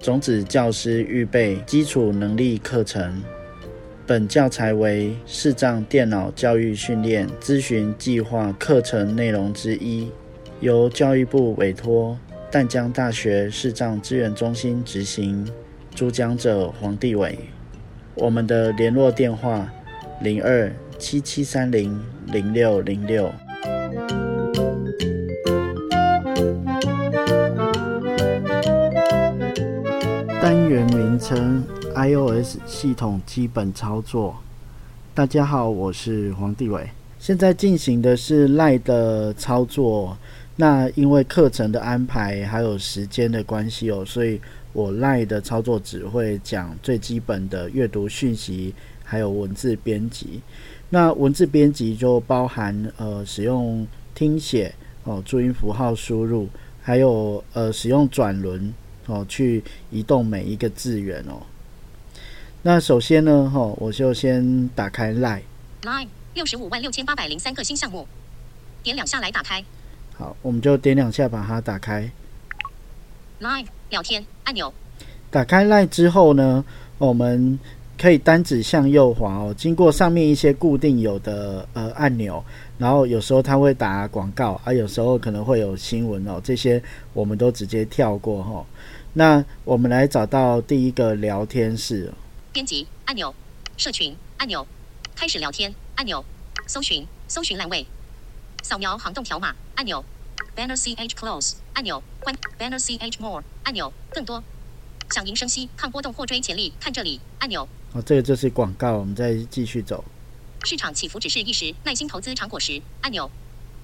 种子教师预备基础能力课程。本教材为视障电脑教育训练咨询计划课程内容之一，由教育部委托淡江大学视障资源中心执行。主讲者黄帝伟。我们的联络电话：零二七七三零零六零六。名称：iOS 系统基本操作。大家好，我是黄帝伟。现在进行的是赖的操作。那因为课程的安排还有时间的关系哦，所以我赖的操作只会讲最基本的阅读讯息，还有文字编辑。那文字编辑就包含呃使用听写哦，注音符号输入，还有呃使用转轮。哦，去移动每一个字元哦。那首先呢，哈，我就先打开 Line。Line 六十五万六千八百零三个新项目，点两下来打开。好，我们就点两下把它打开。Line 聊天按钮。打开 Line 之后呢，我们可以单指向右滑哦。经过上面一些固定有的呃按钮。然后有时候他会打广告，啊，有时候可能会有新闻哦，这些我们都直接跳过哈。那我们来找到第一个聊天室，编辑按钮，社群按钮，开始聊天按钮，搜寻搜寻栏位，扫描行动条码按钮，banner ch close 按钮，关 banner ch more 按钮，更多响铃声息抗波动或追潜力看这里按钮。哦，这个就是广告，我们再继续走。市场起伏只是一时，耐心投资长果实。按钮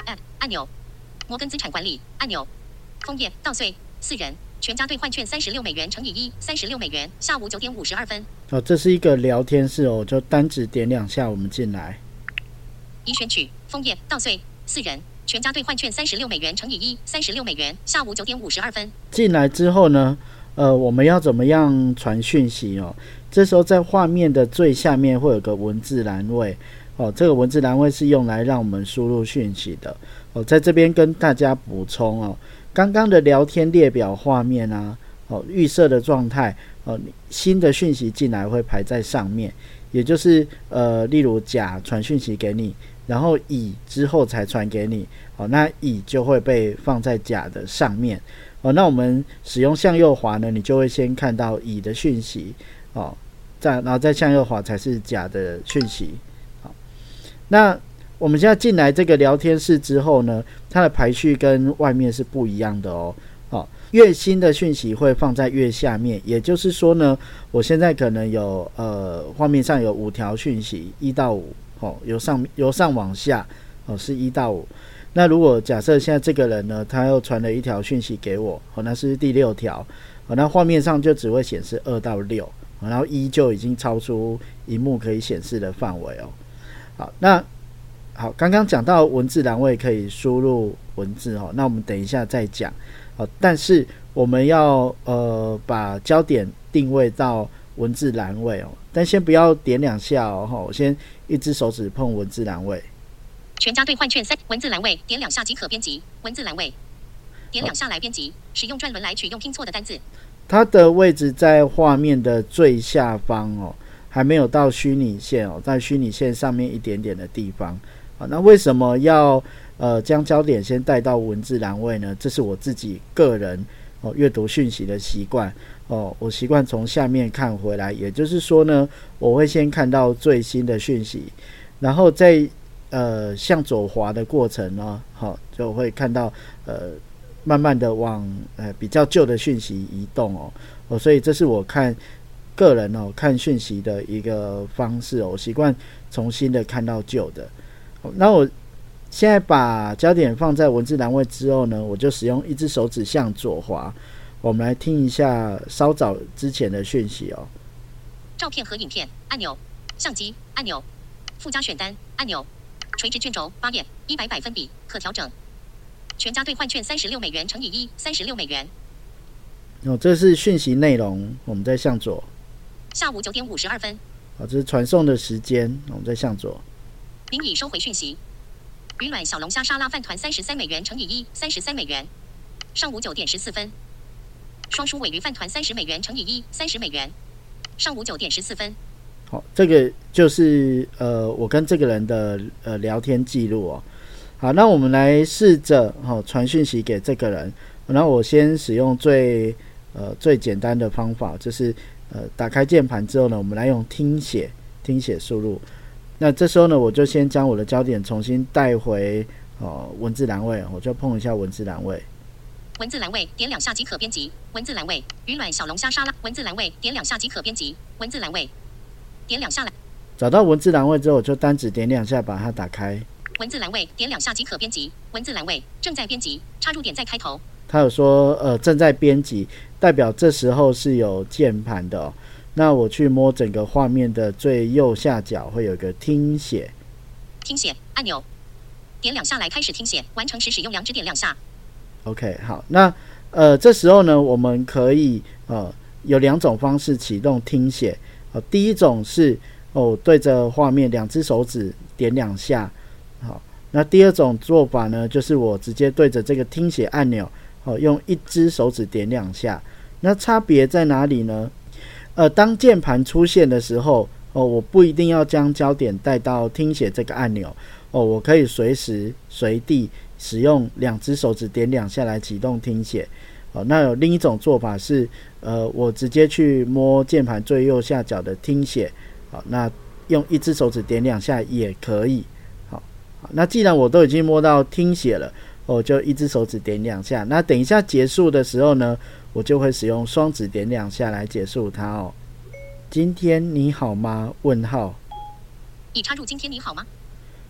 ，App 按钮，摩根资产管理按钮，枫叶稻穗四人，全家兑换券三十六美元乘以一，三十六美元。下午九点五十二分。哦，这是一个聊天室哦，就单指点两下，我们进来。已选取枫叶稻穗四人，全家兑换券三十六美元乘以一，三十六美元。下午九点五十二分。进来之后呢，呃，我们要怎么样传讯息哦？这时候在画面的最下面会有个文字栏位，哦，这个文字栏位是用来让我们输入讯息的，哦，在这边跟大家补充哦，刚刚的聊天列表画面啊，哦，预设的状态，哦，新的讯息进来会排在上面，也就是呃，例如甲传讯息给你，然后乙之后才传给你，哦，那乙就会被放在甲的上面，哦，那我们使用向右滑呢，你就会先看到乙的讯息，哦。再然后再向右滑才是甲的讯息。好，那我们现在进来这个聊天室之后呢，它的排序跟外面是不一样的哦。好，越新的讯息会放在越下面，也就是说呢，我现在可能有呃画面上有五条讯息，一到五，哦，由上由上往下，哦是一到五。那如果假设现在这个人呢，他又传了一条讯息给我，哦那是第六条，哦那画面上就只会显示二到六。然后一就已经超出荧幕可以显示的范围哦。好，那好，刚刚讲到文字栏位可以输入文字哦，那我们等一下再讲哦。但是我们要呃把焦点定位到文字栏位哦，但先不要点两下哦。我先一只手指碰文字栏位。全家兑换券三文字栏位点两下即可编辑文字栏位，点两下来编辑，使用转轮来取用拼错的单字。它的位置在画面的最下方哦，还没有到虚拟线哦，在虚拟线上面一点点的地方啊。那为什么要呃将焦点先带到文字栏位呢？这是我自己个人哦阅读讯息的习惯哦，我习惯从下面看回来，也就是说呢，我会先看到最新的讯息，然后再呃向左滑的过程呢，好就会看到呃。慢慢的往呃比较旧的讯息移动哦哦，所以这是我看个人哦看讯息的一个方式哦，我习惯从新的看到旧的。那我现在把焦点放在文字栏位之后呢，我就使用一只手指向左滑。我们来听一下稍早之前的讯息哦。照片和影片按钮，相机按钮，附加选单按钮，垂直卷轴八页一百百分比可调整。全家兑换券三十六美元乘以一，三十六美元。哦，这是讯息内容，我们再向左。下午九点五十二分。哦，这是传送的时间，我们再向左。您已收回讯息。鱼卵小龙虾沙拉饭团三十三美元乘以一，三十三美元。上午九点十四分。双输尾鱼饭团三十美元乘以一，三十美元。上午九点十四分。好，这个就是呃，我跟这个人的呃聊天记录哦。好，那我们来试着哈传讯息给这个人。那我先使用最呃最简单的方法，就是呃打开键盘之后呢，我们来用听写听写输入。那这时候呢，我就先将我的焦点重新带回哦文字栏位，我就碰一下文字栏位。文字栏位点两下即可编辑。文字栏位鱼卵小龙虾沙拉。文字栏位点两下即可编辑。文字栏位点两下来。找到文字栏位之后，我就单指点两下把它打开。文字栏位点两下即可编辑。文字栏位正在编辑。插入点在开头。他有说呃正在编辑，代表这时候是有键盘的。那我去摸整个画面的最右下角会有一个听写。听写按钮，点两下来开始听写。完成时使用两指点两下。OK，好，那呃这时候呢，我们可以呃有两种方式启动听写。第一种是哦对着画面两只手指点两下。好，那第二种做法呢，就是我直接对着这个听写按钮。哦，用一只手指点两下，那差别在哪里呢？呃，当键盘出现的时候，哦，我不一定要将焦点带到听写这个按钮，哦，我可以随时随地使用两只手指点两下来启动听写。哦，那有另一种做法是，呃，我直接去摸键盘最右下角的听写，好，那用一只手指点两下也可以。好，好，那既然我都已经摸到听写了。我就一只手指点两下，那等一下结束的时候呢，我就会使用双指点两下来结束它哦。今天你好吗？问号。已插入今天你好吗？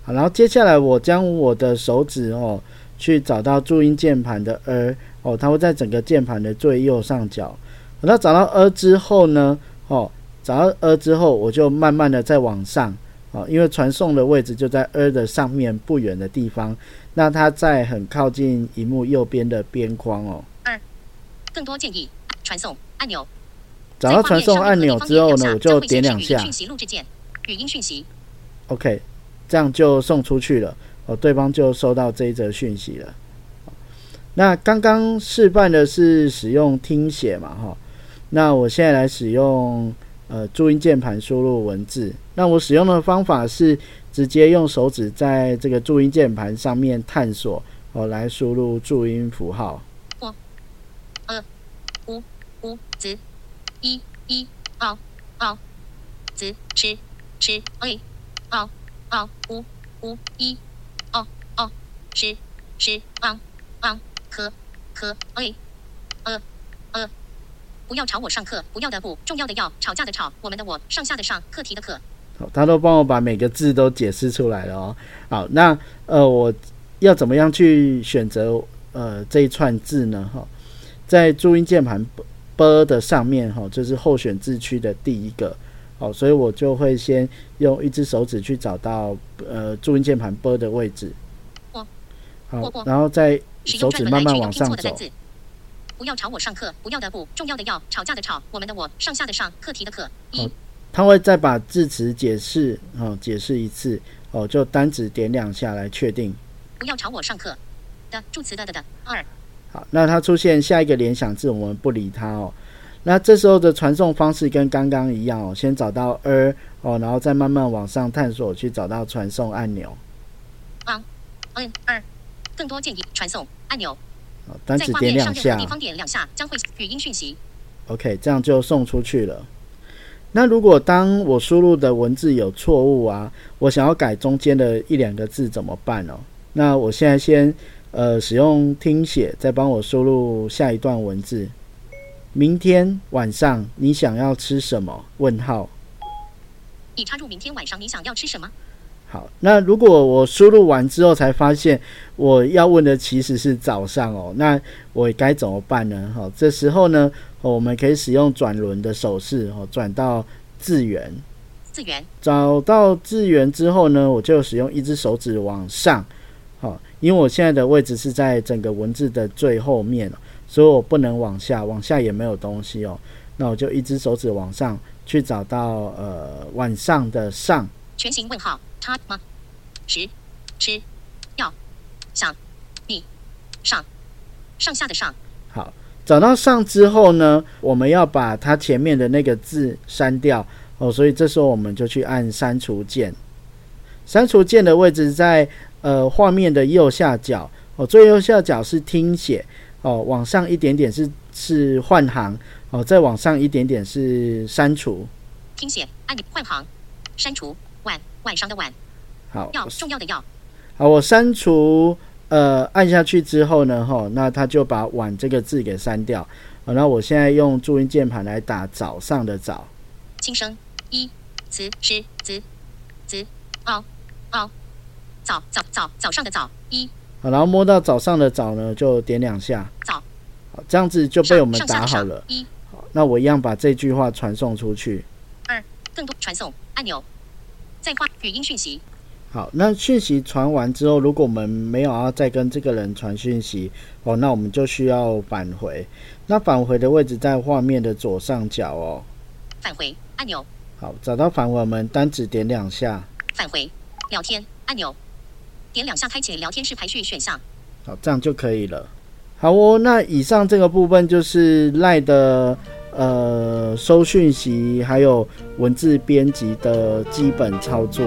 好，然后接下来我将我的手指哦，去找到注音键盘的 “er” 哦，它会在整个键盘的最右上角。那找到 “er” 之后呢，哦，找到 “er” 之后，我就慢慢的再往上。哦，因为传送的位置就在 “er” 的上面不远的地方，那它在很靠近荧幕右边的边框哦。二，更多建议，传送按钮。找到传送按钮之后呢，我就点两下。讯息录制键，语音讯息。OK，这样就送出去了。哦，对方就收到这一则讯息了。那刚刚示范的是使用听写嘛？哈，那我现在来使用。呃，注音键盘输入文字。那我使用的方法是直接用手指在这个注音键盘上面探索，哦，来输入注音符号。我、呃、u、u、z、i、i、o、o、z、ch、ch、a、o、o、u、u、i、o、o、sh、sh、ang、ang、k、k、a、呃、呃。不要吵我上课，不要的不，重要的要，吵架的吵，我们的我，上下的上，课题的课。好，他都帮我把每个字都解释出来了哦。好，那呃，我要怎么样去选择呃这一串字呢？哈，在注音键盘 “b” 的上面哈，这是候选字区的第一个。好，所以我就会先用一只手指去找到呃注音键盘 “b” 的位置。好，然后再手指慢慢往上走。不要吵我上课，不要的不，重要的要，吵架的吵，我们的我，上下的上，课题的课。一，他会再把字词解释，哦，解释一次，哦，就单指点两下来确定。不要吵我上课的助词的的的。二，好，那它出现下一个联想字，我们不理它哦。那这时候的传送方式跟刚刚一样哦，先找到 er 哦，然后再慢慢往上探索去找到传送按钮。啊嗯二，更多建议传送按钮。单指点两下，地方点两下将会语音讯息。OK，这样就送出去了。那如果当我输入的文字有错误啊，我想要改中间的一两个字怎么办哦？那我现在先呃使用听写，再帮我输入下一段文字。明天晚上你想要吃什么？问号。已插入明天晚上你想要吃什么？好，那如果我输入完之后才发现我要问的其实是早上哦，那我该怎么办呢？好，这时候呢，我们可以使用转轮的手势哦，转到字源。字源。找到字源之后呢，我就使用一只手指往上。好，因为我现在的位置是在整个文字的最后面，所以我不能往下，往下也没有东西哦。那我就一只手指往上去找到呃晚上的上。全形问号。他吗？十吃要想你上上下的上，好，找到上之后呢，我们要把它前面的那个字删掉哦，所以这时候我们就去按删除键。删除键的位置在呃画面的右下角哦，最右下角是听写哦，往上一点点是是换行哦，再往上一点点是删除。听写按钮换行，删除晚晚上的晚，好，要重要的要，好，我删除呃按下去之后呢，哈，那他就把晚这个字给删掉。好，那我现在用注音键盘来打早上的早。轻声一词诗子子哦哦早早早早上的早一好，然后摸到早上的早呢，就点两下。早好，这样子就被我们打好了。一好，那我一样把这句话传送出去。二更多传送按钮，再发语音讯息好，那讯息传完之后，如果我们没有要再跟这个人传讯息哦，那我们就需要返回。那返回的位置在画面的左上角哦。返回按钮好，找到返回，我们单指点两下。返回聊天按钮，点两下开启聊天室排序选项。好，这样就可以了。好哦，那以上这个部分就是赖的呃收讯息还有文字编辑的基本操作。